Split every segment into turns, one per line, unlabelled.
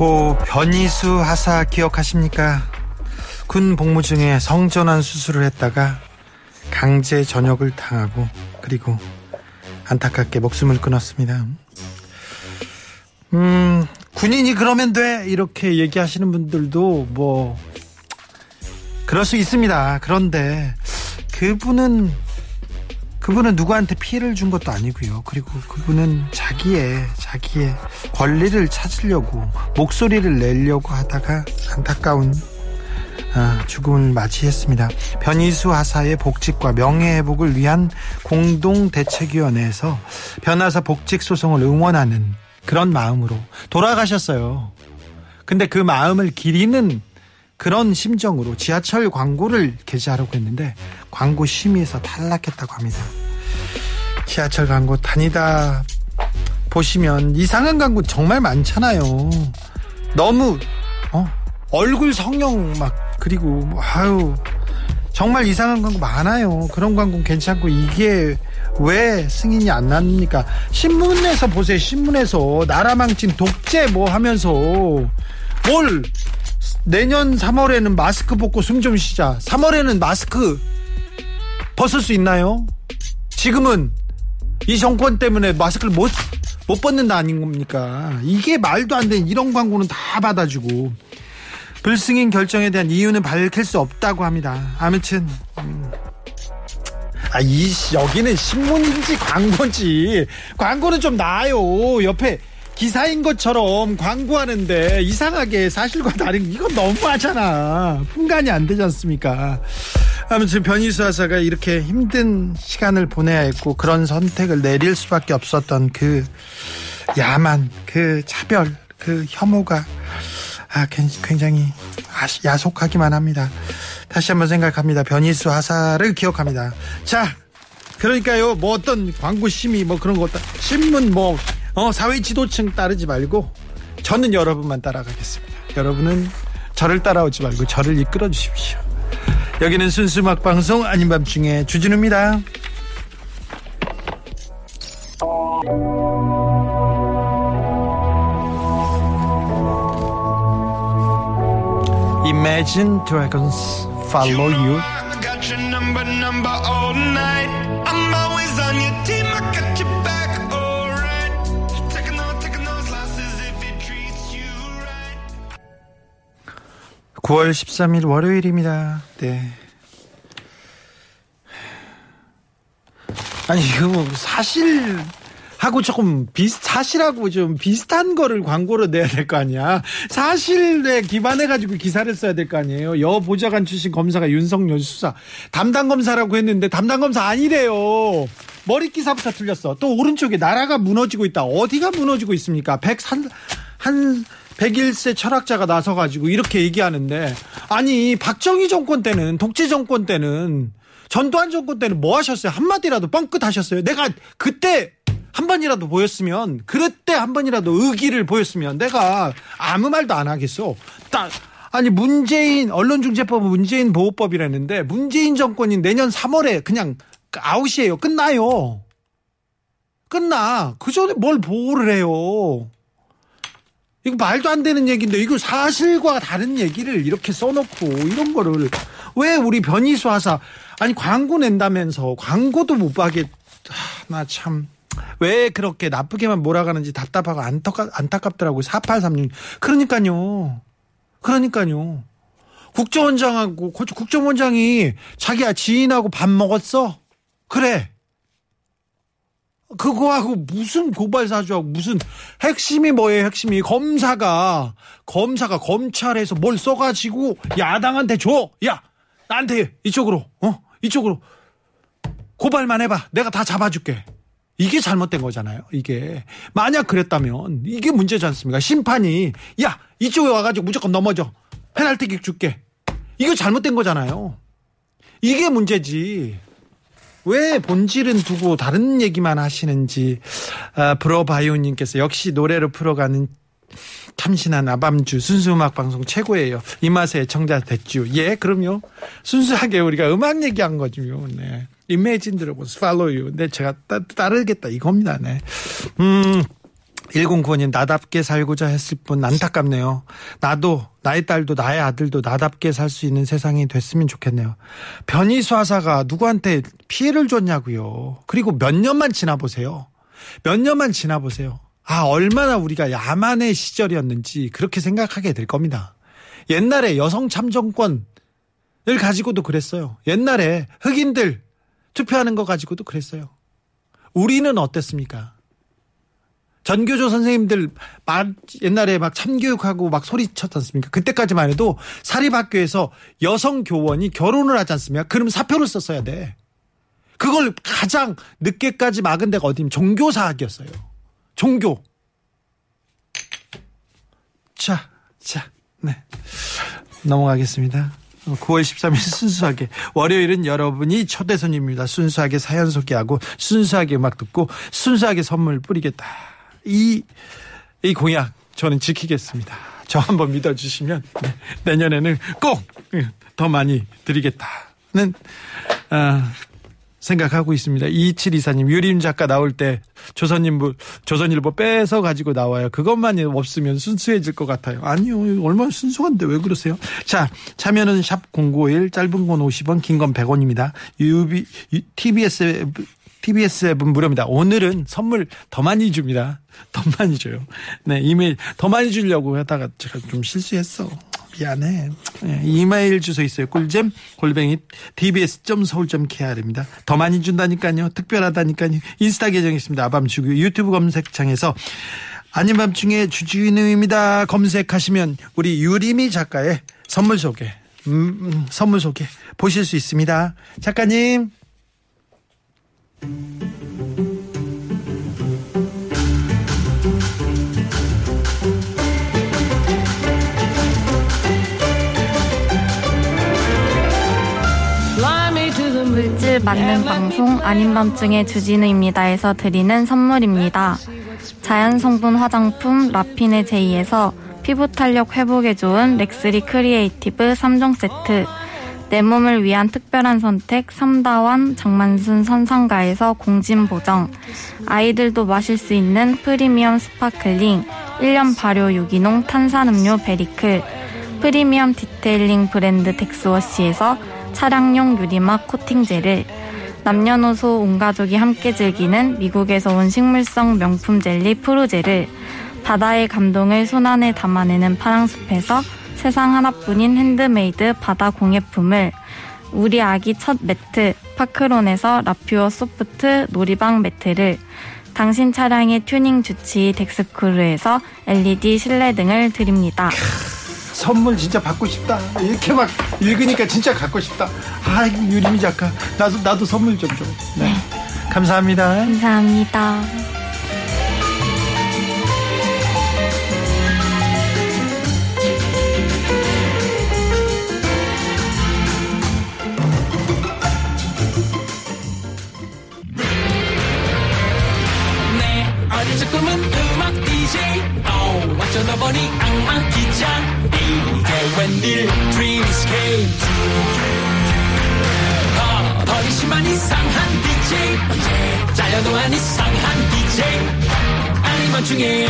고 변이수 하사 기억하십니까? 군 복무 중에 성전환 수술을 했다가 강제 전역을 당하고 그리고 안타깝게 목숨을 끊었습니다. 음, 군인이 그러면 돼 이렇게 얘기하시는 분들도 뭐 그럴 수 있습니다. 그런데 그분은 그분은 누구한테 피해를 준 것도 아니고요. 그리고 그분은 자기의 자기의 권리를 찾으려고 목소리를 내려고 하다가 안타까운 아, 죽음을 맞이했습니다. 변희수 하사의 복직과 명예회복을 위한 공동대책위원회에서 변하사 복직 소송을 응원하는 그런 마음으로 돌아가셨어요. 근데 그 마음을 기리는 그런 심정으로 지하철 광고를 게재하려고 했는데 광고 심의에서 탈락했다고 합니다. 지하철 광고 다니다 보시면 이상한 광고 정말 많잖아요. 너무 어? 얼굴 성형 막 그리고 뭐, 아유 정말 이상한 광고 많아요. 그런 광고 괜찮고 이게 왜 승인이 안 납니까? 신문에서 보세요. 신문에서 나라 망친 독재 뭐 하면서 뭘 내년 3월에는 마스크 벗고 숨 좀 쉬자. 3월에는 마스크 벗을 수 있나요? 지금은 이 정권 때문에 마스크를 못, 못 벗는다 아닌 겁니까? 이게 말도 안 되는 이런 광고는 다 받아주고. 불승인 결정에 대한 이유는 밝힐 수 없다고 합니다. 아무튼, 음. 아, 이, 여기는 신문인지 광고인지. 광고는 좀 나아요. 옆에 기사인 것처럼 광고하는데 이상하게 사실과 다른 이건 너무하잖아. 분간이 안 되지 않습니까? 아무튼 변희수 하사가 이렇게 힘든 시간을 보내야 했고 그런 선택을 내릴 수밖에 없었던 그 야만, 그 차별, 그 혐오가 아, 굉장히 야속하기만 합니다. 다시 한번 생각합니다. 변희수 하사를 기억합니다. 자, 그러니까요, 뭐 어떤 광고 심의 뭐 그런 것도 신문 뭐 어, 사회 지도층 따르지 말고 저는 여러분만 따라가겠습니다. 여러분은 저를 따라오지 말고 저를 이끌어 주십시오. 여기는 순수 음악 방송 아닌 밤중에 주진우입니다. Imagine Dragons Follow You. 9월 13일 월요일입니다. 네. 아니, 이거 뭐 사실 하고 조금 비슷 사실하고 좀 비슷한 거를 광고로 내야 될 거 아니야. 사실에 기반해 가지고 기사를 써야 될 거 아니에요. 여 보좌관 출신 검사가 윤석열 수사 담당 검사라고 했는데 담당 검사 아니래요. 머리 기사부터 틀렸어. 또 오른쪽에 나라가 무너지고 있다. 어디가 무너지고 있습니까? 100한 한 101세 철학자가 나서 가지고 이렇게 얘기하는데 아니 박정희 정권 때는 독재 정권 때는 전두환 정권 때는 뭐 하셨어요? 한마디라도 뻥끗 하셨어요? 내가 그때 한 번이라도 보였으면 그때 한 번이라도 의기를 보였으면 내가 아무 말도 안 하겠어. 딱 아니 문재인 언론중재법 문재인 보호법이라는데 문재인 정권이 내년 3월에 그냥 아웃이에요. 끝나요. 끝나. 그 전에 뭘 보호를 해요. 이거 말도 안 되는 얘기인데 이거 사실과 다른 얘기를 이렇게 써놓고 이런 거를 왜 우리 변희수 하사 아니 광고 낸다면서 광고도 못 하게 나참 왜 그렇게 나쁘게만 몰아가는지 답답하고 안타깝, 안타깝더라고요. 4836. 그러니까요. 그러니까요. 국정원장하고, 국정원장이 자기야 지인하고 밥 먹었어? 그래. 그거하고 무슨 고발 사주하고 무슨 핵심이 뭐예요, 핵심이. 검사가, 검사가 검찰에서 뭘 써가지고 야당한테 줘. 야, 나한테 이쪽으로, 어? 이쪽으로. 고발만 해봐. 내가 다 잡아줄게. 이게 잘못된 거잖아요. 이게 만약 그랬다면 이게 문제지 않습니까? 심판이 야 이쪽에 와가지고 무조건 넘어져 페널티킥 줄게. 이거 잘못된 거잖아요. 이게 문제지. 왜 본질은 두고 다른 얘기만 하시는지 아, 브로바이오님께서 역시 노래로 풀어가는 참신한 아밤주 순수 음악 방송 최고예요. 이 맛에 청자 됐죠. 예, 그럼요. 순수하게 우리가 음악 얘기한 거죠. 네. 이메진 들어보세요. Follow. 네, 제가 따, 따르겠다 이겁니다. 네. 음. 1095님 나답게 살고자 했을 뿐 안타깝네요. 나도 나의 딸도 나의 아들도 나답게 살 수 있는 세상이 됐으면 좋겠네요. 변이수하사가 누구한테 피해를 줬냐고요. 그리고 몇 년만 지나보세요. 몇 년만 지나보세요. 아 얼마나 우리가 야만의 시절이었는지 그렇게 생각하게 될 겁니다. 옛날에 여성 참정권을 가지고도 그랬어요. 옛날에 흑인들 투표하는 거 가지고도 그랬어요. 우리는 어땠습니까? 전교조 선생님들 막 옛날에 막 참교육하고 막 소리쳤지 않습니까? 그때까지만 해도 사립학교에서 여성 교원이 결혼을 하지 않습니까? 그럼 사표를 썼어야 돼. 그걸 가장 늦게까지 막은 데가 어디면 종교사학이었어요. 종교. 자, 자, 네. 넘어가겠습니다. 9월 13일 순수하게 월요일은 여러분이 초대 손님입니다. 순수하게 사연 소개하고 순수하게 음악 듣고 순수하게 선물 뿌리겠다. 이, 이 공약 저는 지키겠습니다. 저 한번 믿어주시면 네, 내년에는 꼭 더 많이 드리겠다는 아, 생각하고 있습니다. 2724님 유림 작가 나올 때 조선일보 조선일보 빼서 가지고 나와요. 그것만 없으면 순수해질 것 같아요. 아니요. 얼마나 순수한데 왜 그러세요? 자, 참여는 샵0951 짧은 건 50원, 긴 건 100원입니다. 유비 TBS TBS 앱은 무료입니다. 오늘은 선물 더 많이 줍니다. 더 많이 줘요. 네, 이메일 더 많이 주려고 하다가 제가 좀 실수했어. 미안해. 네, 이메일 주소 있어요. 꿀잼 골뱅이 tbs.서울.kr입니다. 더 많이 준다니까요. 특별하다니까요. 인스타 계정 있습니다. 아밤주고 유튜브 검색창에서 아닌 밤중에 주진우입니다. 검색하시면 우리 유리미 작가의 선물 소개, 음, 음, 선물 소개 보실 수 있습니다. 작가님.
물질 맞는 방송 아닌 밤중에 주진우입니다에서 드리는 선물입니다. 자연 성분 화장품 라피네 제이에서 피부 탄력 회복에 좋은 렉스리 크리에이티브 3종 세트 내 몸을 위한 특별한 선택 삼다원 장만순 선상가에서 공진 보정. 아이들도 마실 수 있는 프리미엄 스파클링 1년 발효 유기농 탄산음료 베리클 프리미엄 디테일링 브랜드 덱스워시에서 차량용 유리막 코팅젤을 남녀노소 온 가족이 함께 즐기는 미국에서 온 식물성 명품 젤리 프로제를 바다의 감동을 손안에 담아내는 파랑숲에서 세상 하나뿐인 핸드메이드 바다 공예품을 우리 아기 첫 매트 파크론에서 라퓨어 소프트 놀이방 매트를 당신 차량의 튜닝 주치 덱스크루에서 LED 실내등을 드립니다.
선물 진짜 받고 싶다. 이렇게 막 읽으니까 진짜 갖고 싶다. 아, 유림이 작가. 나도, 나도 선물 좀 줘. 네. 네. 감사합니다.
감사합니다. 보니 악마 기자. 이게 웬일? Dreams came true. 버리심한 이상한 DJ. 잘려도 안 이상한 DJ. 아니면 중에.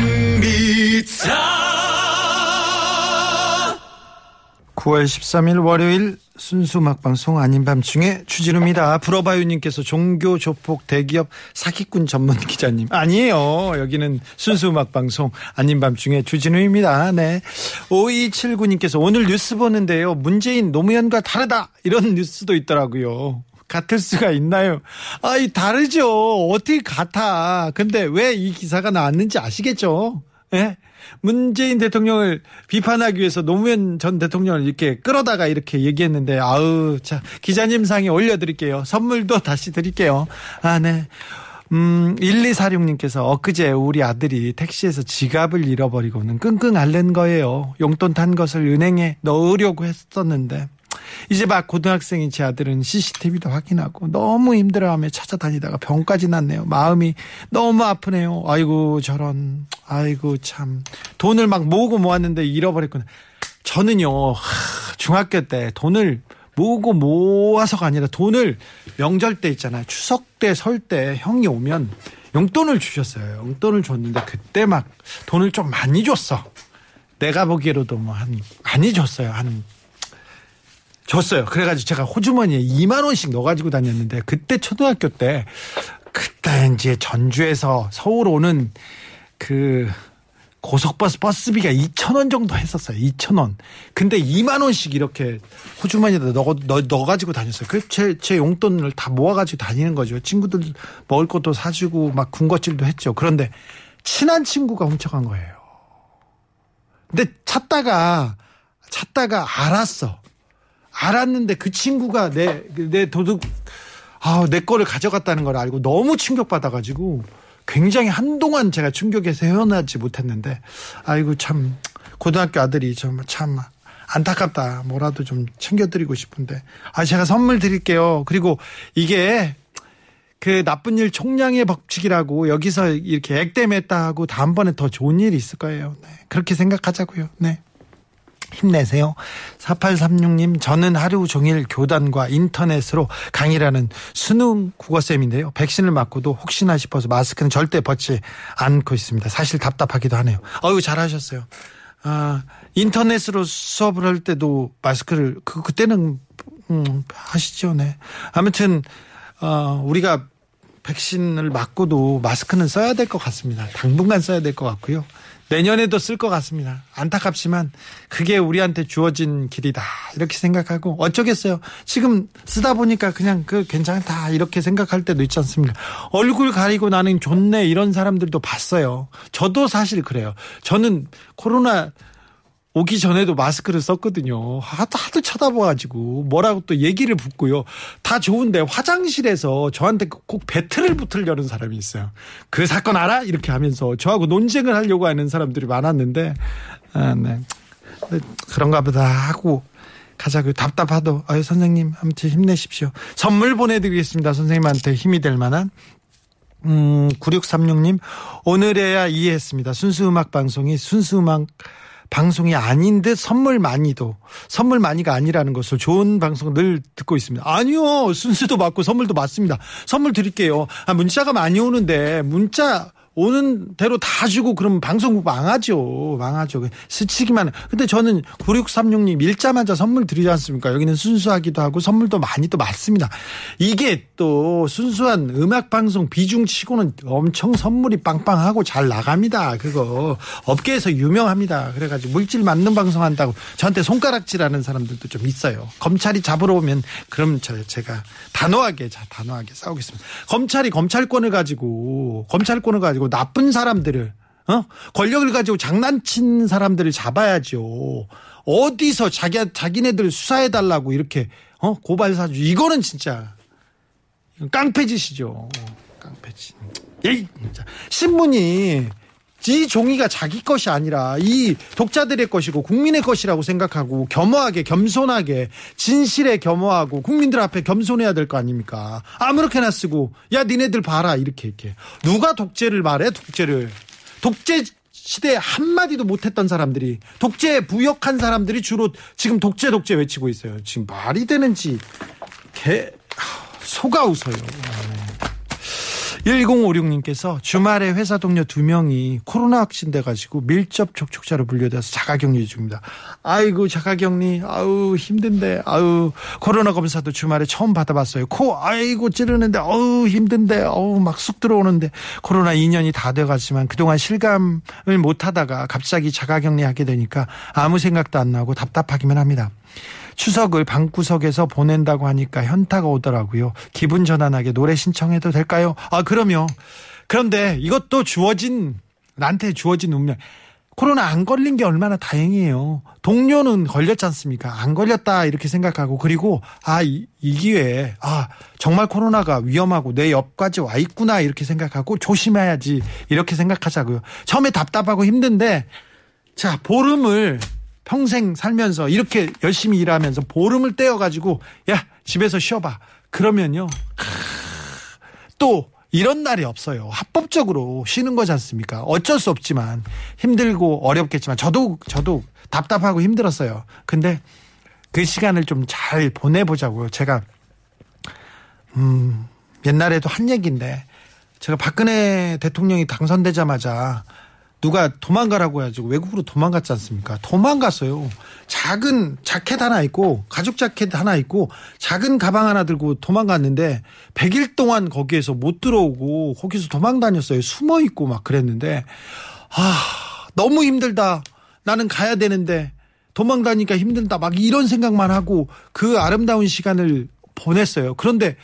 주진우입니다
9월 13일 월요일 순수 음악방송 아닌 밤중에 추진우입니다. 불어바유님께서 종교 조폭 대기업 사기꾼 전문 기자님. 아니에요. 여기는 순수 음악방송 아닌 밤중에 추진우입니다. 네. 5279님께서 오늘 뉴스 보는데요. 문재인 노무현과 다르다. 이런 뉴스도 있더라고요. 같을 수가 있나요? 아이, 다르죠. 어떻게 같아. 근데 왜 이 기사가 나왔는지 아시겠죠? 예? 문재인 대통령을 비판하기 위해서 노무현 전 대통령을 이렇게 끌어다가 이렇게 얘기했는데 아우 자 기자님 상에 올려드릴게요. 선물도 다시 드릴게요. 아 네. 음, 1246님께서 엊그제 우리 아들이 택시에서 지갑을 잃어버리고는 끙끙 앓는 거예요. 용돈 탄 것을 은행에 넣으려고 했었는데. 이제 막 고등학생인 제 아들은 CCTV도 확인하고 너무 힘들어하며 찾아다니다가 병까지 났네요. 마음이 너무 아프네요. 아이고 저런 아이고 참 돈을 막 모으고 모았는데 잃어버렸구나. 저는요 하, 중학교 때 돈을 모으고 모아서가 아니라 돈을 명절 때 있잖아요. 추석 때 설 때 형이 오면 용돈을 주셨어요. 용돈을 줬는데 그때 막 돈을 좀 많이 줬어. 내가 보기에로도 뭐 한 많이 줬어요. 한 줬어요. 그래가지고 제가 호주머니에 2만 원씩 넣어가지고 다녔는데 그때 초등학교 때 그때 이제 전주에서 서울 오는 그 고속버스 버스비가 2천 원 정도 했었어요. 2천 원. 근데 2만 원씩 이렇게 호주머니에다 넣어, 넣어, 넣어가지고 다녔어요. 그제 제 용돈을 다 모아가지고 다니는 거죠. 친구들 먹을 것도 사주고 막 군것질도 했죠. 그런데 친한 친구가 훔쳐간 거예요. 근데 찾다가 찾다가 알았어. 알았는데 그 친구가 내, 내 도둑, 아, 내 거를 가져갔다는 걸 알고 너무 충격받아가지고 굉장히 한동안 제가 충격에서 헤어나지 못했는데, 아이고, 참, 고등학교 아들이 좀참 안타깝다. 뭐라도 좀 챙겨드리고 싶은데. 아, 제가 선물 드릴게요. 그리고 이게 그 나쁜 일 총량의 법칙이라고 여기서 이렇게 액땜했다 하고 다음번에 더 좋은 일이 있을 거예요. 네. 그렇게 생각하자고요. 네. 힘내세요. 4836님, 저는 하루 종일 교단과 인터넷으로 강의라는 수능 국어쌤인데요. 백신을 맞고도 혹시나 싶어서 마스크는 절대 벗지 않고 있습니다. 사실 답답하기도 하네요. 어유 잘하셨어요. 아, 인터넷으로 수업을 할 때도 마스크를, 그, 그때는, 음, 하시죠, 네. 아무튼, 어, 우리가 백신을 맞고도 마스크는 써야 될 것 같습니다. 당분간 써야 될 것 같고요. 내년에도 쓸 것 같습니다. 안타깝지만 그게 우리한테 주어진 길이다. 이렇게 생각하고 어쩌겠어요. 지금 쓰다 보니까 그냥 그 괜찮다. 이렇게 생각할 때도 있지 않습니까? 얼굴 가리고 나는 좋네. 이런 사람들도 봤어요. 저도 사실 그래요. 저는 코로나 오기 전에도 마스크를 썼거든요. 하도, 하도 쳐다봐가지고 뭐라고 또 얘기를 붙고요. 다 좋은데 화장실에서 저한테 꼭 배틀을 붙으려는 사람이 있어요. 그 사건 알아? 이렇게 하면서 저하고 논쟁을 하려고 하는 사람들이 많았는데, 아, 네. 그런가 보다 하고 가자고 답답하도 아유 선생님 아무튼 힘내십시오. 선물 보내드리겠습니다. 선생님한테 힘이 될 만한 음 9636님 오늘에야 이해했습니다. 순수 음악 방송이 순수 음악 방송이 아닌 듯 선물 많이도 선물 많이가 아니라는 것을 좋은 방송 늘 듣고 있습니다. 아니요 순수도 맞고 선물도 맞습니다. 선물 드릴게요. 아, 문자가 많이 오는데 문자 오는 대로 다 주고 그럼 방송국 망하죠. 망하죠. 스치기만. 근데 저는 9636님 일자마자 선물 드리지 않습니까? 여기는 순수하기도 하고 선물도 많이 또 많습니다. 이게 또 순수한 음악 방송 비중 치고는 엄청 선물이 빵빵하고 잘 나갑니다. 그거 업계에서 유명합니다. 그래가지고 물질 맞는 방송 한다고 저한테 손가락질하는 사람들도 좀 있어요. 검찰이 잡으러 오면 그럼 저 제가 단호하게 자 단호하게 싸우겠습니다. 검찰이 검찰권을 가지고 검찰권을 가지고 나쁜 사람들을 어? 권력을 가지고 장난친 사람들을 잡아야죠. 어디서 자기 자기네들 수사해 달라고 이렇게 어? 고발 사주 이거는 진짜 깡패짓이죠. 깡패짓. 진짜. 신문이 이 종이가 자기 것이 아니라 이 독자들의 것이고 국민의 것이라고 생각하고 겸허하게 겸손하게 진실에 겸허하고 국민들 앞에 겸손해야 될 거 아닙니까? 아무렇게나 쓰고 야 니네들 봐라 이렇게 이렇게 누가 독재를 말해 독재를 독재 시대에 한마디도 못했던 사람들이 독재에 부역한 사람들이 주로 지금 독재 독재 외치고 있어요. 지금 말이 되는지 개 소가 웃어요. 네. 1056님께서 주말에 회사 동료 두 명이 코로나 확진돼 가지고 밀접 접촉자로 분류돼서 자가격리 중입니다. 아이고 자가격리 아우 힘든데 아우 코로나 검사도 주말에 처음 받아봤어요. 코 아이고 찌르는데 아우 힘든데 아우 막 쑥 들어오는데 코로나 2년이 다 돼가지만 그동안 실감을 못하다가 갑자기 자가격리하게 되니까 아무 생각도 안 나고 답답하기만 합니다. 추석을 방구석에서 보낸다고 하니까 현타가 오더라고요. 기분 전환하게 노래 신청해도 될까요? 아, 그럼요. 그런데 이것도 주어진 나한테 주어진 운명. 코로나 안 걸린 게 얼마나 다행이에요. 동료는 걸렸지 않습니까? 안 걸렸다 이렇게 생각하고 그리고 아이 기회에 아 정말 코로나가 위험하고 내 옆까지 와 있구나 이렇게 생각하고 조심해야지 이렇게 생각하자고요. 처음에 답답하고 힘든데 자 보름을 평생 살면서 이렇게 열심히 일하면서 보름을 떼어가지고 야 집에서 쉬어봐 그러면요 또 이런 날이 없어요. 합법적으로 쉬는 거지 않습니까? 어쩔 수 없지만 힘들고 어렵겠지만 저도 저도 답답하고 힘들었어요. 근데 그 시간을 좀 잘 보내보자고요. 제가 음 옛날에도 한 얘기인데 제가 박근혜 대통령이 당선되자마자 누가 도망가라고 해가지고 외국으로 도망갔지 않습니까? 도망갔어요. 작은 자켓 하나 입고 가죽 자켓 하나 입고 작은 가방 하나 들고 도망갔는데 100일 동안 거기에서 못 들어오고 거기서 도망 다녔어요. 숨어 있고 막 그랬는데 아 너무 힘들다. 나는 가야 되는데 도망 다니까 힘들다. 막 이런 생각만 하고 그 아름다운 시간을 보냈어요. 그런데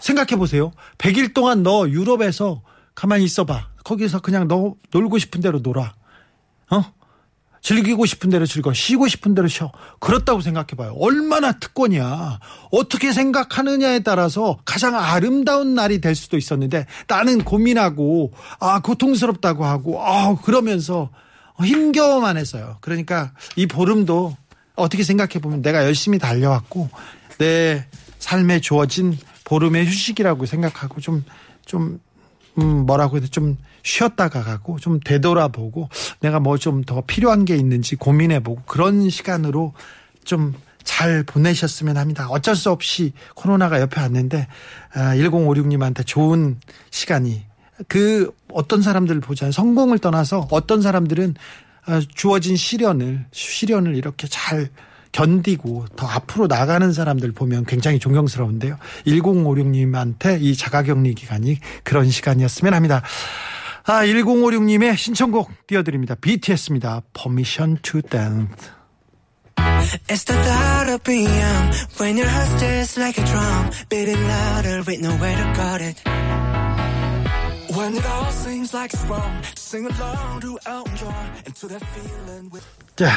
생각해 보세요. 100일 동안 너 유럽에서 가만히 있어봐. 거기서 그냥 너 놀고 싶은 대로 놀아. 어? 즐기고 싶은 대로 즐거, 쉬고 싶은 대로 쉬어. 그렇다고 생각해봐요. 얼마나 특권이야. 어떻게 생각하느냐에 따라서 가장 아름다운 날이 될 수도 있었는데 나는 고민하고, 아, 고통스럽다고 하고, 아, 그러면서 힘겨워만 했어요. 그러니까 이 보름도 어떻게 생각해보면 내가 열심히 달려왔고, 내 삶에 주어진 보름의 휴식이라고 생각하고 좀, 좀, 음, 뭐라고 돼? 좀 쉬었다가 가고 좀 되돌아보고 내가 뭐 좀 더 필요한 게 있는지 고민해보고 그런 시간으로 좀 잘 보내셨으면 합니다. 어쩔 수 없이 코로나가 옆에 왔는데 아, 1056님한테 좋은 시간이 그 어떤 사람들을 보자 성공을 떠나서 어떤 사람들은 아, 주어진 시련을 시련을 이렇게 잘 견디고 더 앞으로 나가는 사람들 보면 굉장히 존경스러운데요. 1056님한테 이 자가격리 기간이 그런 시간이었으면 합니다. 아, 1056님의 신청곡 띄워드립니다. BTS입니다. Permission to Dance.
It's the thought of being when your heart just like a drum, beating louder with nowhere to guard it.
자,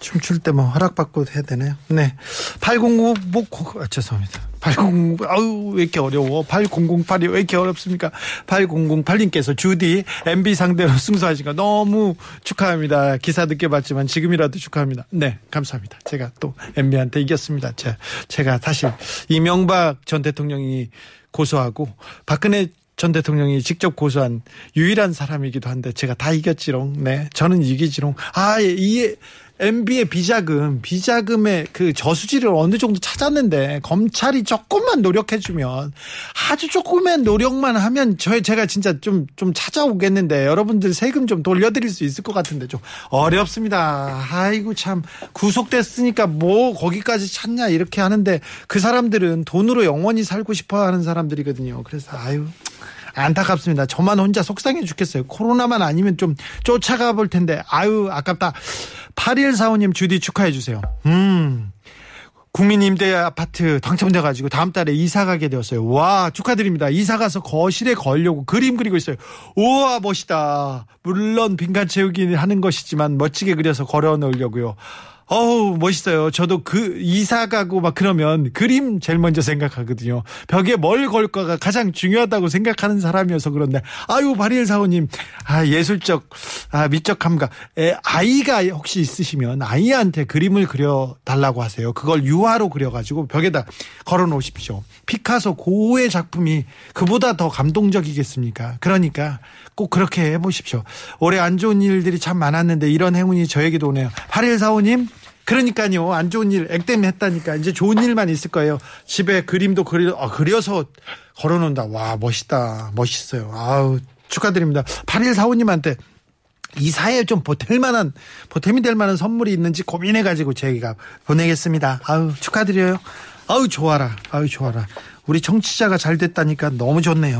춤출 때 뭐 허락받고 해야 되나요? 네. 809, 뭐, 아, 죄송합니다. 800, 아우, 왜 이렇게 어려워? 8008이 왜 이렇게 어렵습니까? 8008님께서 주디, MB 상대로 승소하신 거 너무 축하합니다. 기사 늦게 봤지만 지금이라도 축하합니다. 네, 감사합니다. 제가 또 MB한테 이겼습니다. 제, 제가 사실 이명박 전 대통령이 고소하고 박근혜 전 대통령이 직접 고소한 유일한 사람이기도 한데 제가 다 이겼지롱. 네. 저는 이기지롱. 아, 예, 이 MB의 비자금, 비자금의 그 저수지를 어느 정도 찾았는데 검찰이 조금만 노력해 주면 아주 조금만 노력만 하면 저 제가 진짜 좀좀 찾아오겠는데 여러분들 세금 좀 돌려드릴 수 있을 것 같은데 좀 어렵습니다. 아이고 참 구속됐으니까 뭐 거기까지 찾냐 이렇게 하는데 그 사람들은 돈으로 영원히 살고 싶어 하는 사람들이거든요. 그래서 아유. 안타깝습니다. 저만 혼자 속상해 죽겠어요. 코로나만 아니면 좀 쫓아가 볼 텐데, 아유, 아깝다. 8145님 주디 축하해 주세요. 음. 국민임대 아파트 당첨돼가지고 다음 달에 이사 가게 되었어요. 와, 축하드립니다. 이사 가서 거실에 걸려고 그림 그리고 있어요. 우와, 멋있다. 물론 빈칸 채우기 하는 것이지만 멋지게 그려서 걸어 놓으려고요. 어우, 멋있어요. 저도 그 이사 가고 막 그러면 그림 제일 먼저 생각하거든요. 벽에 뭘 걸까가 가장 중요하다고 생각하는 사람이어서 그런데 아유, 바리엘 사원님. 아, 예술적 아, 미적 감각. 에, 아이가 혹시 있으시면 아이한테 그림을 그려 달라고 하세요. 그걸 유화로 그려 가지고 벽에다 걸어 놓으십시오. 피카소 고의 작품이 그보다 더 감동적이겠습니까? 그러니까 꼭 그렇게 해 보십시오. 올해 안 좋은 일들이 참 많았는데 이런 행운이 저에게도 오네요. 바리엘 사원님 그러니까요. 안 좋은 일 액땜 했다니까 이제 좋은 일만 있을 거예요. 집에 그림도 그려 아, 그려서 걸어 놓는다. 와, 멋있다. 멋있어요. 아우, 축하드립니다. 8일 사원님한테 이사에 좀 보탤 만한 보탬이 될 만한 선물이 있는지 고민해 가지고 저희가 보내겠습니다. 아우, 축하드려요. 아우, 좋아라. 아우, 좋아라. 우리 청취자가 잘 됐다니까 너무 좋네요.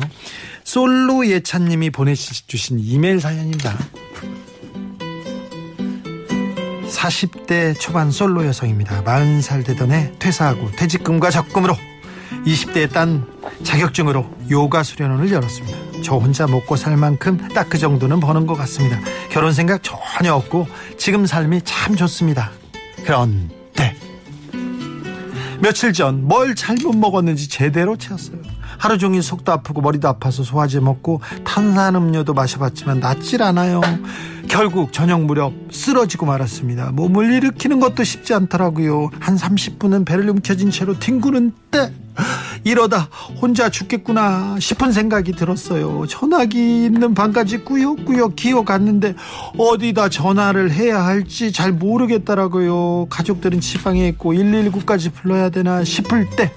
솔로 예찬님이 보내주신 이메일 사연입니다. 40대 초반 솔로 여성입니다. 40살 되던 해 퇴사하고 퇴직금과 적금으로 20대에 딴 자격증으로 요가 수련원을 열었습니다. 저 혼자 먹고 살 만큼 딱 그 정도는 버는 것 같습니다. 결혼 생각 전혀 없고 지금 삶이 참 좋습니다. 그런데 며칠 전 뭘 잘못 먹었는지 제대로 채웠어요. 하루 종일 속도 아프고 머리도 아파서 소화제 먹고 탄산음료도 마셔봤지만 낫질 않아요. 결국 저녁 무렵 쓰러지고 말았습니다. 몸을 일으키는 것도 쉽지 않더라고요. 한 30분은 배를 움켜쥔 채로 뒹구는 때 이러다 혼자 죽겠구나 싶은 생각이 들었어요. 전화기 있는 방까지 꾸역꾸역 기어갔는데 어디다 전화를 해야 할지 잘 모르겠더라고요. 가족들은 지방에 있고 119까지 불러야 되나 싶을 때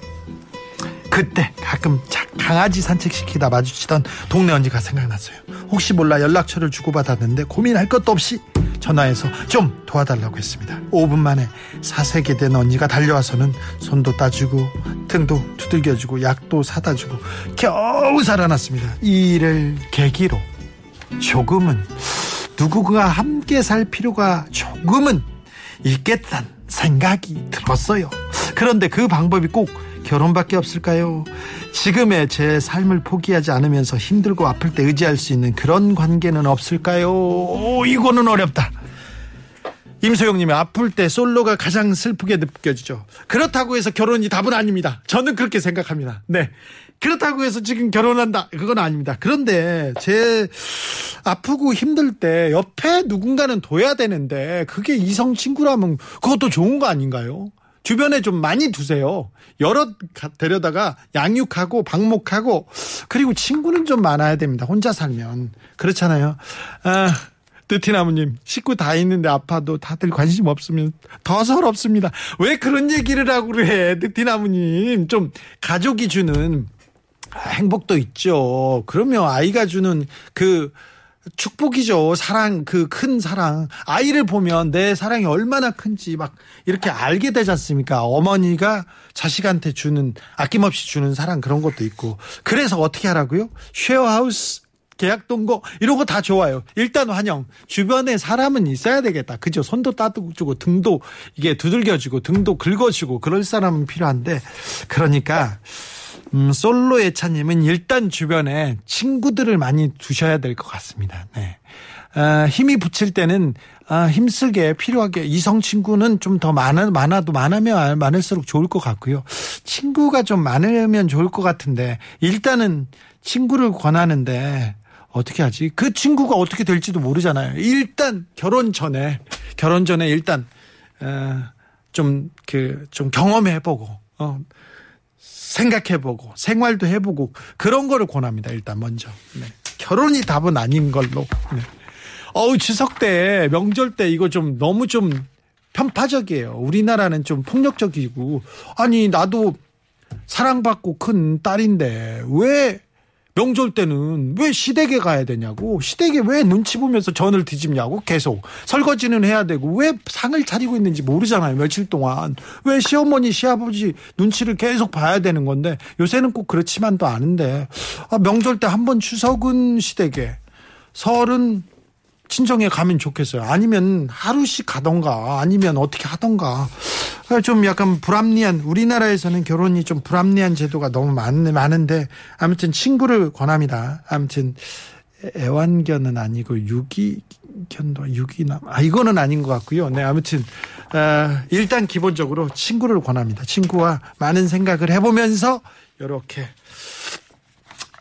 그때 가끔 강아지 산책시키다 마주치던 동네 언니가 생각났어요. 혹시 몰라 연락처를 주고받았는데 고민할 것도 없이 전화해서 좀 도와달라고 했습니다. 5분 만에 사색이 된 언니가 달려와서는 손도 따주고 등도 두들겨주고 약도 사다 주고 겨우 살아났습니다. 이 일을 계기로 조금은 누구가 함께 살 필요가 조금은 있겠다는 생각이 들었어요. 그런데 그 방법이 꼭 결혼밖에 없을까요? 지금의 제 삶을 포기하지 않으면서 힘들고 아플 때 의지할 수 있는 그런 관계는 없을까요? 오, 이거는 어렵다. 임소영님이 아플 때 솔로가 가장 슬프게 느껴지죠. 그렇다고 해서 결혼이 답은 아닙니다. 저는 그렇게 생각합니다. 네. 그렇다고 해서 지금 결혼한다. 그건 아닙니다. 그런데 제 아프고 힘들 때 옆에 누군가는 둬야 되는데 그게 이성 친구라면 그것도 좋은 거 아닌가요? 주변에 좀 많이 두세요. 여러 데려다가 양육하고 방목하고 그리고 친구는 좀 많아야 됩니다. 혼자 살면 그렇잖아요. 아, 느티나무님 식구 다 있는데 아파도 다들 관심 없으면 더 서럽습니다. 왜 그런 얘기를 하고 그래 느티나무님 좀 가족이 주는 행복도 있죠. 그러면 아이가 주는 그 축복이죠. 사랑, 그 큰 사랑. 아이를 보면 내 사랑이 얼마나 큰지 막 이렇게 알게 되지 않습니까? 어머니가 자식한테 주는, 아낌없이 주는 사랑 그런 것도 있고. 그래서 어떻게 하라고요? 쉐어하우스, 계약 동거, 이런 거 다 좋아요. 일단 환영. 주변에 사람은 있어야 되겠다. 그죠? 손도 따뜻주고 등도 이게 두들겨주고 등도 긁어주고 그럴 사람은 필요한데. 그러니까. 음, 솔로 예차님은 일단 주변에 친구들을 많이 두셔야 될 것 같습니다. 네. 아, 힘이 붙일 때는 아, 힘쓰게 필요하게 이성 친구는 좀 더 많아, 많아도 많으면 많을수록 좋을 것 같고요. 친구가 좀 많으면 좋을 것 같은데 일단은 친구를 권하는데 어떻게 하지? 그 친구가 어떻게 될지도 모르잖아요. 일단 결혼 전에 결혼 전에 일단 어, 좀그좀 좀 경험해보고 어, 생각해보고 생활도 해보고 그런 거를 권합니다. 일단 먼저 네. 결혼이 답은 아닌 걸로. 네. 어우 추석 때 명절 때 이거 좀 너무 좀 편파적이에요. 우리나라는 좀 폭력적이고 아니 나도 사랑받고 큰 딸인데 왜 명절 때는 왜 시댁에 가야 되냐고 시댁에 왜 눈치 보면서 전을 뒤집냐고 계속 설거지는 해야 되고 왜 상을 차리고 있는지 모르잖아요 며칠 동안. 왜 시어머니 시아버지 눈치를 계속 봐야 되는 건데 요새는 꼭 그렇지만도 않은데 아, 명절 때 한 번 추석은 시댁에 설은 친정에 가면 좋겠어요. 아니면 하루씩 가던가 아니면 어떻게 하던가 좀 약간 불합리한 우리나라에서는 결혼이 좀 불합리한 제도가 너무 많, 많은데 아무튼 친구를 권합니다. 아무튼 애완견은 아니고 유기견도 유기남 아 이거는 아닌 것 같고요. 네 아무튼 어, 일단 기본적으로 친구를 권합니다. 친구와 많은 생각을 해보면서 이렇게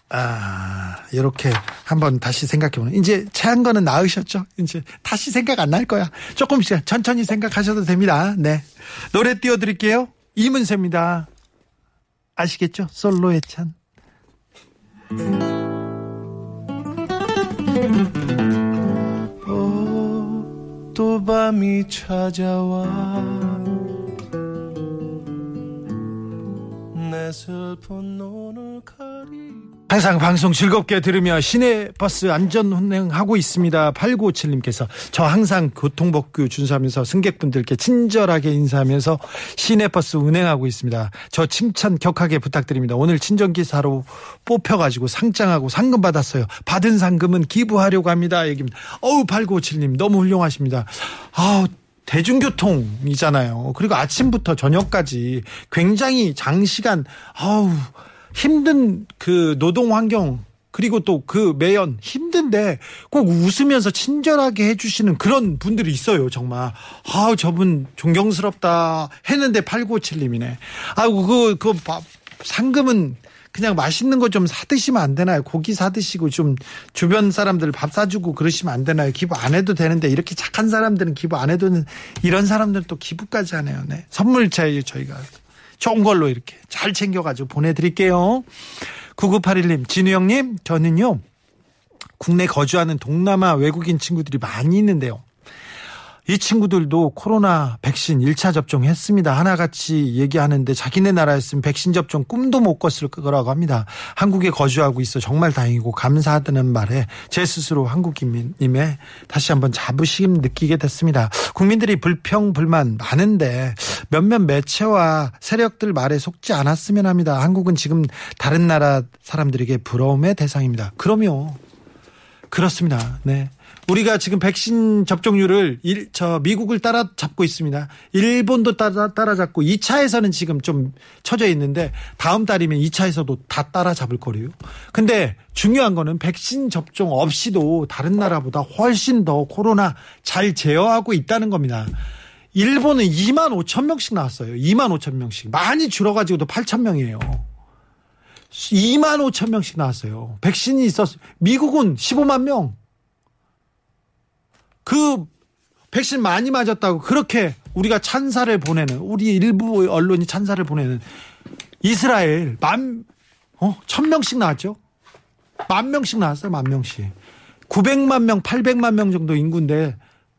아, 이렇게 한번 다시 생각해보는. 이제 체한 거는 나으셨죠? 이제 다시 생각 안 날 거야. 조금씩 천천히 생각하셔도 됩니다. 네. 노래 띄워드릴게요. 이문세입니다. 아시겠죠? 솔로의 찬.
어, 또 밤이 찾아와 내 슬픈 눈을 가리
항상 방송 즐겁게 들으며 시내 버스 안전 운행하고 있습니다. 8957님께서 저 항상 교통법규 준수하면서 승객분들께 친절하게 인사하면서 시내 버스 운행하고 있습니다. 저 칭찬 격하게 부탁드립니다. 오늘 친정기사로 뽑혀가지고 상장하고 상금 받았어요. 받은 상금은 기부하려고 합니다. 얘기입니다. 어우 8957님 너무 훌륭하십니다. 아우 대중교통이잖아요. 그리고 아침부터 저녁까지 굉장히 장시간 아우 힘든 그 노동 환경 그리고 또 그 매연 힘든데 꼭 웃으면서 친절하게 해주시는 그런 분들이 있어요, 정말. 아 저분 존경스럽다 했는데 8957님이네. 아이고, 그, 그, 밥, 상금은 그냥 맛있는 거 좀 사드시면 안 되나요? 고기 사드시고 좀 주변 사람들 밥 사주고 그러시면 안 되나요? 기부 안 해도 되는데 이렇게 착한 사람들은 기부 안 해도는 이런 사람들은 또 기부까지 하네요. 네. 선물 제일 저희가 좋은 걸로 이렇게 잘 챙겨가지고 보내드릴게요. 9981님, 진우 형님, 저는요, 국내 거주하는 동남아 외국인 친구들이 많이 있는데요. 이 친구들도 코로나 백신 1차 접종했습니다. 하나같이 얘기하는데 자기네 나라였으면 백신 접종 꿈도 못 꿨을 거라고 합니다. 한국에 거주하고 있어 정말 다행이고 감사하다는 말에 제 스스로 한국인님의 다시 한번 자부심 느끼게 됐습니다. 국민들이 불평, 불만 많은데 몇몇 매체와 세력들 말에 속지 않았으면 합니다. 한국은 지금 다른 나라 사람들에게 부러움의 대상입니다. 그럼요. 그렇습니다. 네. 우리가 지금 백신 접종률을 일, 저 미국을 따라잡고 있습니다. 일본도 따라 따라잡고 2차에서는 지금 좀 처져 있는데 다음 달이면 2차에서도 다 따라잡을 거래요. 근데 중요한 거는 백신 접종 없이도 다른 나라보다 훨씬 더 코로나 잘 제어하고 있다는 겁니다. 일본은 2만 5천 명씩 나왔어요. 2만 5천 명씩. 많이 줄어가지고도 8천 명이에요. 2만 5천 명씩 나왔어요. 백신이 있었, 미국은 15만 명. 그 백신 많이 맞았다고 그렇게 우리가 찬사를 보내는 우리 일부 언론이 찬사를 보내는 이스라엘 만 어, 천 명씩 나왔죠. 만 명씩 나왔어요. 만 명씩. 900만 명, 800만 명 정도 인구인데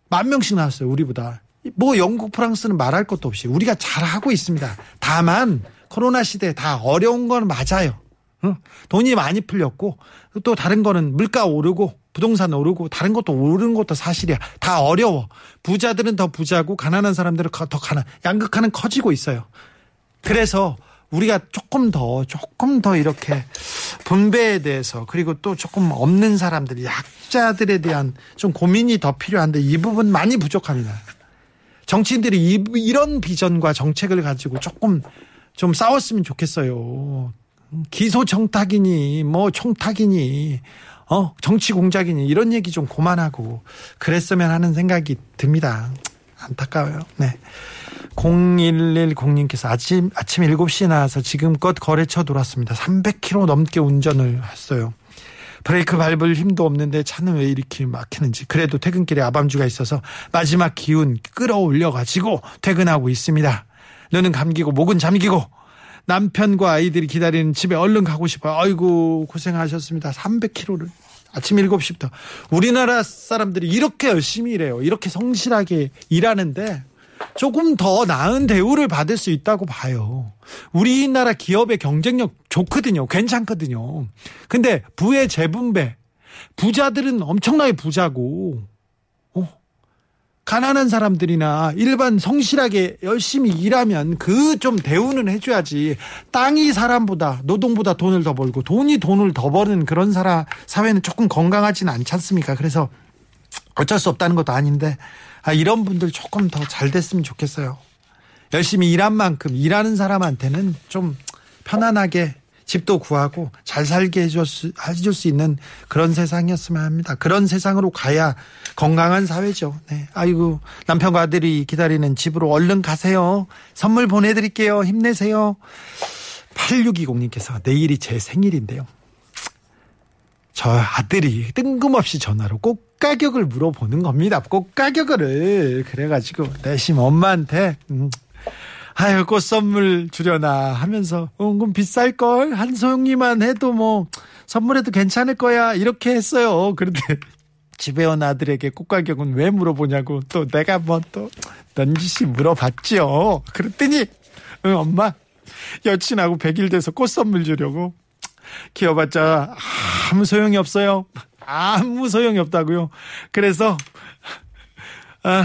만 명씩 나왔어요. 우리보다. 뭐 영국, 프랑스는 말할 것도 없이 우리가 잘하고 있습니다. 다만 코로나 시대에 다 어려운 건 맞아요. 어? 돈이 많이 풀렸고 또 다른 거는 물가 오르고 부동산 오르고 다른 것도 오르는 것도 사실이야. 다 어려워. 부자들은 더 부자고 가난한 사람들은 더 가난. 양극화는 커지고 있어요. 그래서 우리가 조금 더 조금 더 이렇게 분배에 대해서 그리고 또 조금 없는 사람들 약자들에 대한 좀 고민이 더 필요한데 이 부분 많이 부족합니다. 정치인들이 이, 이런 비전과 정책을 가지고 조금 좀 싸웠으면 좋겠어요. 기소 청탁이니 뭐 총탁이니 어 정치 공작이니 이런 얘기 좀 그만하고 그랬으면 하는 생각이 듭니다. 안타까워요. 네. 0110님께서 아침, 아침 7시에 나와서 지금껏 거래처 돌았습니다. 300km 넘게 운전을 했어요. 브레이크 밟을 힘도 없는데 차는 왜 이렇게 막히는지. 그래도 퇴근길에 아밤주가 있어서 마지막 기운 끌어올려가지고 퇴근하고 있습니다. 눈은 감기고 목은 잠기고 남편과 아이들이 기다리는 집에 얼른 가고 싶어요. 아이고, 고생하셨습니다. 300km를. 아침 7시부터. 우리나라 사람들이 이렇게 열심히 일해요. 이렇게 성실하게 일하는데 조금 더 나은 대우를 받을 수 있다고 봐요. 우리나라 기업의 경쟁력 좋거든요. 괜찮거든요. 근데 부의 재분배. 부자들은 엄청나게 부자고, 가난한 사람들이나 일반 성실하게 열심히 일하면 그 좀 대우는 해줘야지. 땅이 사람보다 노동보다 돈을 더 벌고 돈이 돈을 더 버는 그런 사람 사회는 조금 건강하지는 않지 않습니까? 그래서 어쩔 수 없다는 것도 아닌데 아, 이런 분들 조금 더 잘 됐으면 좋겠어요. 열심히 일한 만큼 일하는 사람한테는 좀 편안하게 집도 구하고 잘 살게 해줄 수, 해줄 수 있는 그런 세상이었으면 합니다. 그런 세상으로 가야 건강한 사회죠. 네. 아이고, 남편과 아들이 기다리는 집으로 얼른 가세요. 선물 보내드릴게요. 힘내세요. 8620님께서 내일이 제 생일인데요. 저 아들이 뜬금없이 전화로 꼭 가격을 물어보는 겁니다. 꼭 가격을. 그래가지고 내심 엄마한테, 음, 아유, 꽃 선물 주려나 하면서, 은근 비쌀 걸? 한소영이만 해도 뭐, 선물해도 괜찮을 거야. 이렇게 했어요. 그런데 집에 온 아들에게 꽃 가격은 왜 물어보냐고 또 내가 뭐또 넌지시 물어봤죠. 그랬더니, 응, 엄마, 여친하고 100일 돼서 꽃 선물 주려고. 키워봤자 아무 소용이 없어요. 아무 소용이 없다고요. 그래서, 아,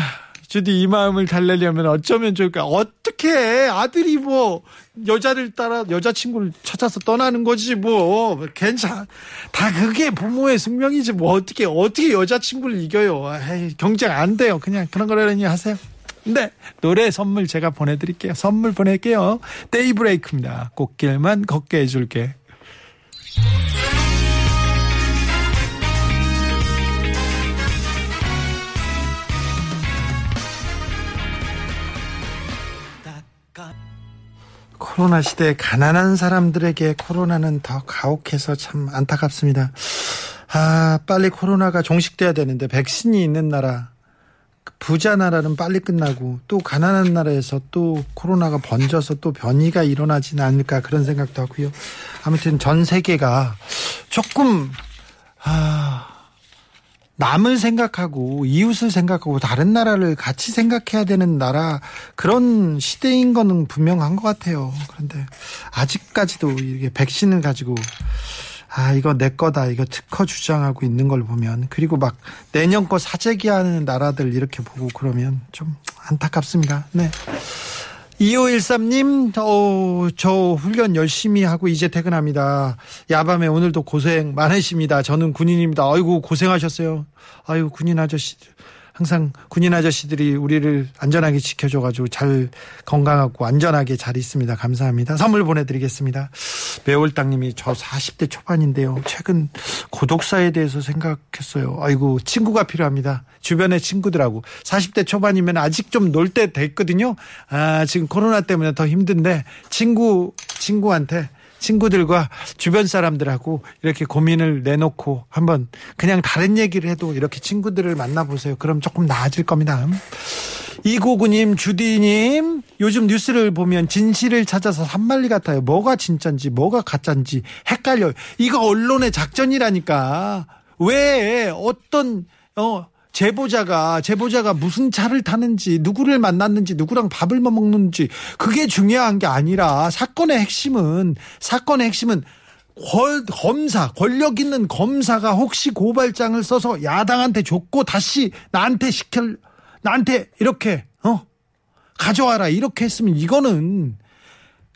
주디 이 마음을 달래려면 어쩌면 좋을까? 어떻게 아들이 뭐 여자를 따라 여자친구를 찾아서 떠나는 거지 뭐 괜찮. 다 그게 부모의 숙명이지 뭐 어떻게 어떻게 여자친구를 이겨요? 에이, 경쟁 안 돼요. 그냥 그런 거라니 하세요. 네 노래 선물 제가 보내드릴게요. 선물 보낼게요. 데이브레이크입니다. 꽃길만 걷게 해줄게. 코로나 시대에 가난한 사람들에게 코로나는 더 가혹해서 참 안타깝습니다. 아, 빨리 코로나가 종식돼야 되는데 백신이 있는 나라 부자 나라는 빨리 끝나고 또 가난한 나라에서 또 코로나가 번져서 또 변이가 일어나지는 않을까 그런 생각도 하고요. 아무튼 전 세계가 조금 아 남을 생각하고 이웃을 생각하고 다른 나라를 같이 생각해야 되는 나라 그런 시대인 거는 분명한 것 같아요. 그런데 아직까지도 이게 백신을 가지고 아 이거 내 거다 이거 특허 주장하고 있는 걸 보면 그리고 막 내년 거 사재기하는 나라들 이렇게 보고 그러면 좀 안타깝습니다. 네. 2513님, 어, 저 훈련 열심히 하고 이제 퇴근합니다. 야밤에 오늘도 고생 많으십니다. 저는 군인입니다. 아이고, 고생하셨어요. 아이고, 군인 아저씨. 항상 군인 아저씨들이 우리를 안전하게 지켜줘가지고 잘 건강하고 안전하게 잘 있습니다. 감사합니다. 선물 보내드리겠습니다. 매월땅님이 저 40대 초반인데요. 최근 고독사에 대해서 생각했어요. 아이고 친구가 필요합니다. 주변의 친구들하고 40대 초반이면 아직 좀 놀 때 됐거든요. 아 지금 코로나 때문에 더 힘든데 친구 친구한테 친구들과 주변 사람들하고 이렇게 고민을 내놓고 한번 그냥 다른 얘기를 해도 이렇게 친구들을 만나보세요. 그럼 조금 나아질 겁니다. 이고구님, 주디님, 요즘 뉴스를 보면 진실을 찾아서 산말리 같아요. 뭐가 진짠지, 뭐가 가짠지 헷갈려요. 이거 언론의 작전이라니까. 왜 어떤, 어, 제보자가 제보자가 무슨 차를 타는지 누구를 만났는지 누구랑 밥을 뭐 먹는지 그게 중요한 게 아니라 사건의 핵심은 사건의 핵심은 권, 검사 권력 있는 검사가 혹시 고발장을 써서 야당한테 줬고 다시 나한테 시켜 나한테 이렇게 어? 가져와라 이렇게 했으면 이거는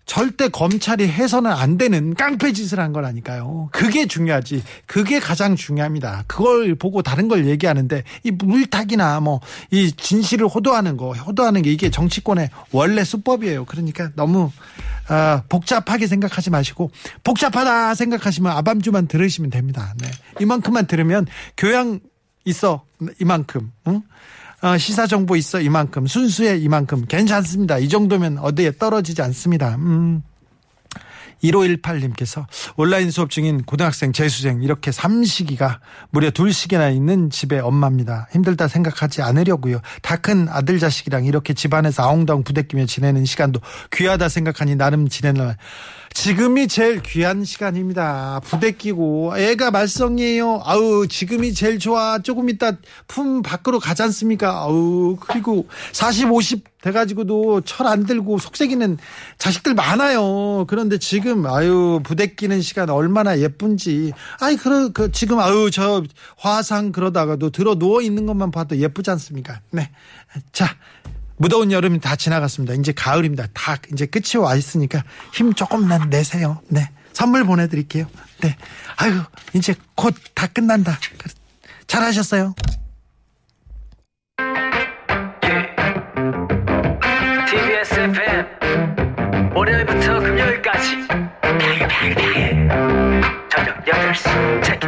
절대 검찰이 해서는 안 되는 깡패 짓을 한 거라니까요. 그게 중요하지. 그게 가장 중요합니다. 그걸 보고 다른 걸 얘기하는데 이 물타기나 뭐 이 진실을 호도하는 거, 호도하는 게 이게 정치권의 원래 수법이에요. 그러니까 너무 아, 복잡하게 생각하지 마시고 복잡하다 생각하시면 아밤주만 들으시면 됩니다. 네. 이만큼만 들으면 교양 있어 이만큼. 응? 어, 시사 정보 있어 이만큼 순수해 이만큼 괜찮습니다. 이 정도면 어디에 떨어지지 않습니다. 음. 1518님께서 온라인 수업 중인 고등학생 재수생 이렇게 삼시기가 무려 둘씩이나 있는 집의 엄마입니다. 힘들다 생각하지 않으려고요. 다 큰 아들 자식이랑 이렇게 집안에서 아웅다웅 부대끼며 지내는 시간도 귀하다 생각하니 나름 지내는 지금이 제일 귀한 시간입니다. 부대 끼고 애가 말썽이에요. 아우 지금이 제일 좋아. 조금 이따 품 밖으로 가지 않습니까? 아우 그리고 40, 50 돼가지고도 철 안 들고 속색이는 자식들 많아요. 그런데 지금 아유 부대 끼는 시간 얼마나 예쁜지. 아이 그러 그 지금 아유 저 화상 그러다가도 들어 누워 있는 것만 봐도 예쁘지 않습니까? 네. 자 무더운 여름이 다 지나갔습니다. 이제 가을입니다. 다 이제 끝이 와 있으니까 힘 조금만 내세요. 네. 선물 보내드릴게요. 네. 아유, 이제 곧 다 끝난다. 잘하셨어요.
TBS FM 월요일부터 금요일까지 저녁 8시 체크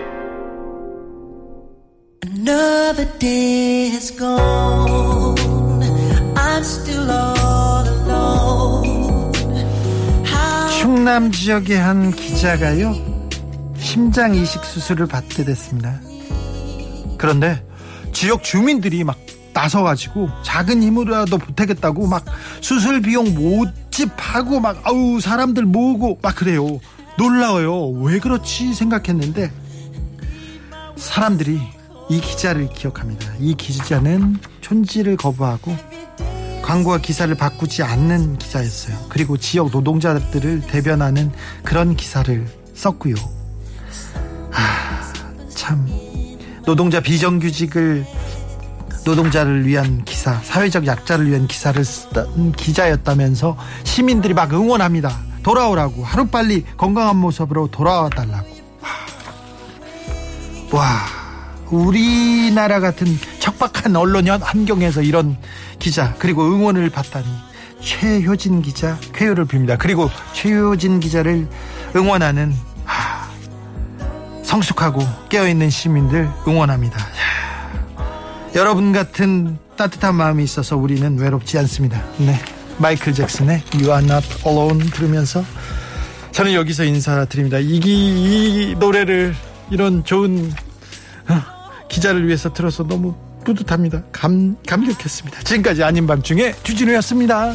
Another day has gone. I'm still all alone.
충남 지역의 한 기자가요 심장 이식 수술을 받게 됐습니다. 그런데 지역 주민들이 막 나서가지고 작은 힘으로라도 보태겠다고 막 수술 비용 모집하고 막 아우 사람들 모으고 막 그래요. 놀라워요. 왜 그렇지 생각했는데 사람들이 이 기자를 기억합니다. 이 기자는 촌지를 거부하고 광고와 기사를 바꾸지 않는 기자였어요. 그리고 지역 노동자들을 대변하는 그런 기사를 썼고요. 아, 참 노동자 비정규직을 노동자를 위한 기사, 사회적 약자를 위한 기사를 쓰던 기자였다면서 시민들이 막 응원합니다. 돌아오라고 하루빨리 건강한 모습으로 돌아와 달라고 와 우리나라 같은 척박한 언론 현- 환경에서 이런 기자 그리고 응원을 받다니 최효진 기자 쾌유를 빕니다. 그리고 최효진 기자를 응원하는 하, 성숙하고 깨어있는 시민들 응원합니다. 야, 여러분 같은 따뜻한 마음이 있어서 우리는 외롭지 않습니다. 네 마이클 잭슨의 You Are Not Alone 들으면서 저는 여기서 인사드립니다. 이, 기- 이 노래를 이런 좋은 어, 기자를 위해서 들어서 너무 뿌듯합니다. 감, 감격했습니다. 지금까지 아닌 밤중에 주진우였습니다.